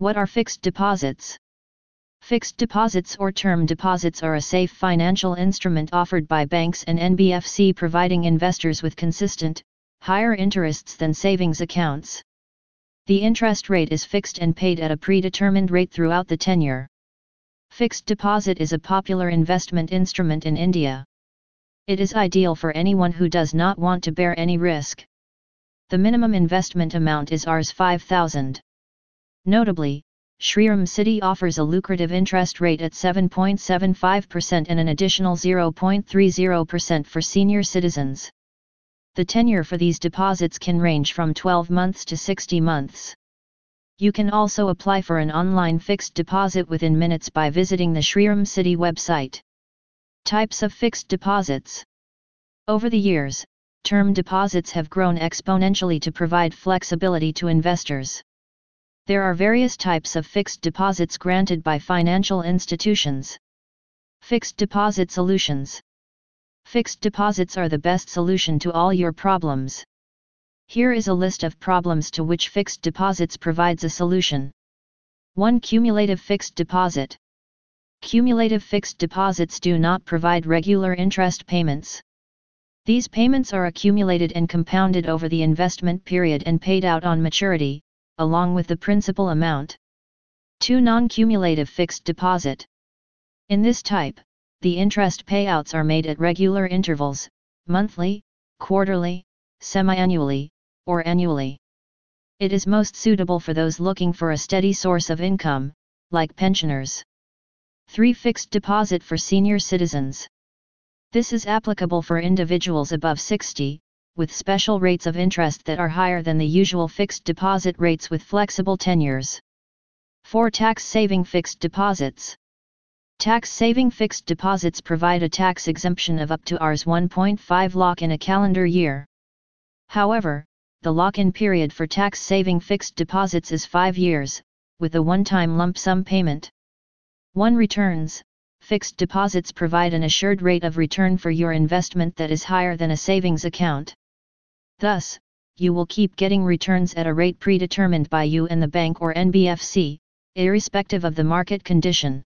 What are fixed deposits? Fixed deposits or term deposits are a safe financial instrument offered by banks and NBFC providing investors with consistent, higher interests than savings accounts. The interest rate is fixed and paid at a predetermined rate throughout the tenure. Fixed deposit is a popular investment instrument in India. It is ideal for anyone who does not want to bear any risk. The minimum investment amount is Rs 5000. Notably, Shriram City offers a lucrative interest rate at 7.75% and an additional 0.30% for senior citizens. The tenure for these deposits can range from 12 months to 60 months. You can also apply for an online fixed deposit within minutes by visiting the Shriram City website. Types of fixed deposits Over the years, term deposits have grown exponentially to provide flexibility to investors. There are various types of fixed deposits granted by financial institutions. Fixed deposit solutions. Fixed deposits are the best solution to all your problems. Here is a list of problems to which fixed deposits provides a solution. 1. Cumulative fixed deposit. Cumulative fixed deposits do not provide regular interest payments. These payments are accumulated and compounded over the investment period and paid out on maturity, along with the principal amount. 2. Non-cumulative fixed deposit. In this type, the interest payouts are made at regular intervals, monthly, quarterly, semi-annually, or annually. It is most suitable for those looking for a steady source of income, like pensioners. 3. Fixed deposit for senior citizens. This is applicable for individuals above 60, with special rates of interest that are higher than the usual fixed deposit rates with flexible tenures. 4. Tax saving fixed deposits. Tax saving fixed deposits provide a tax exemption of up to Rs 1.5 lakh in a calendar year. However, the lock-in period for tax saving fixed deposits is 5 years, with a one-time lump sum payment. 1. Returns Fixed deposits provide an assured rate of return for your investment that is higher than a savings account. Thus, you will keep getting returns at a rate predetermined by you and the bank or NBFC, irrespective of the market condition.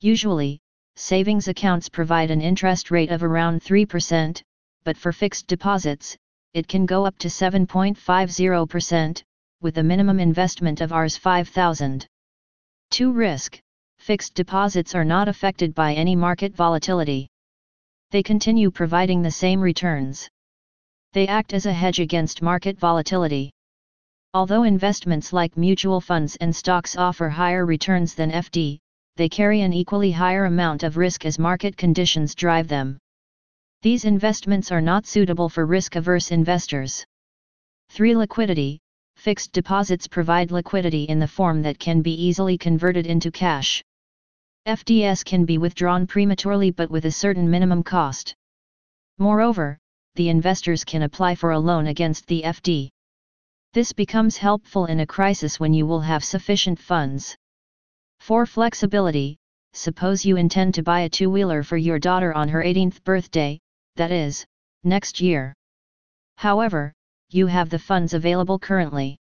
Usually, savings accounts provide an interest rate of around 3%, but for fixed deposits, it can go up to 7.50%, with a minimum investment of Rs 5000. 2. Risk Fixed deposits are not affected by any market volatility. They continue providing the same returns. They act as a hedge against market volatility. Although investments like mutual funds and stocks offer higher returns than FD, they carry an equally higher amount of risk as market conditions drive them. These investments are not suitable for risk-averse investors. 3. Liquidity Fixed deposits provide liquidity in the form that can be easily converted into cash. FDS can be withdrawn prematurely but with a certain minimum cost. Moreover, the investors can apply for a loan against the FD. This becomes helpful in a crisis when you will have sufficient funds. For flexibility, suppose you intend to buy a two-wheeler for your daughter on her 18th birthday, that is, next year. However, you have the funds available currently.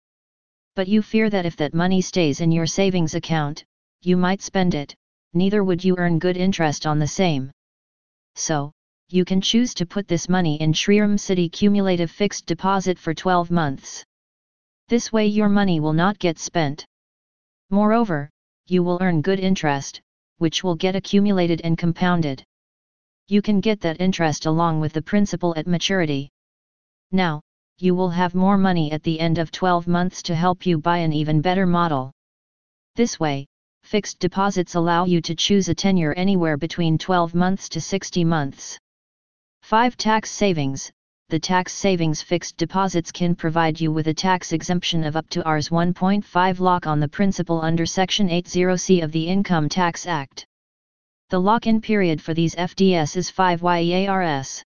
But you fear that if that money stays in your savings account, you might spend it, neither would you earn good interest on the same. So, you can choose to put this money in Shriram City Cumulative Fixed Deposit for 12 months. This way your money will not get spent. Moreover, you will earn good interest, which will get accumulated and compounded. You can get that interest along with the principal at maturity. Now, you will have more money at the end of 12 months to help you buy an even better model. This way, fixed deposits allow you to choose a tenure anywhere between 12 months to 60 months. 5. Tax savings The tax savings fixed deposits can provide you with a tax exemption of up to Rs 1.5 lakh on the principal under Section 80C of the Income Tax Act. The lock in period for these FDS is 5 years.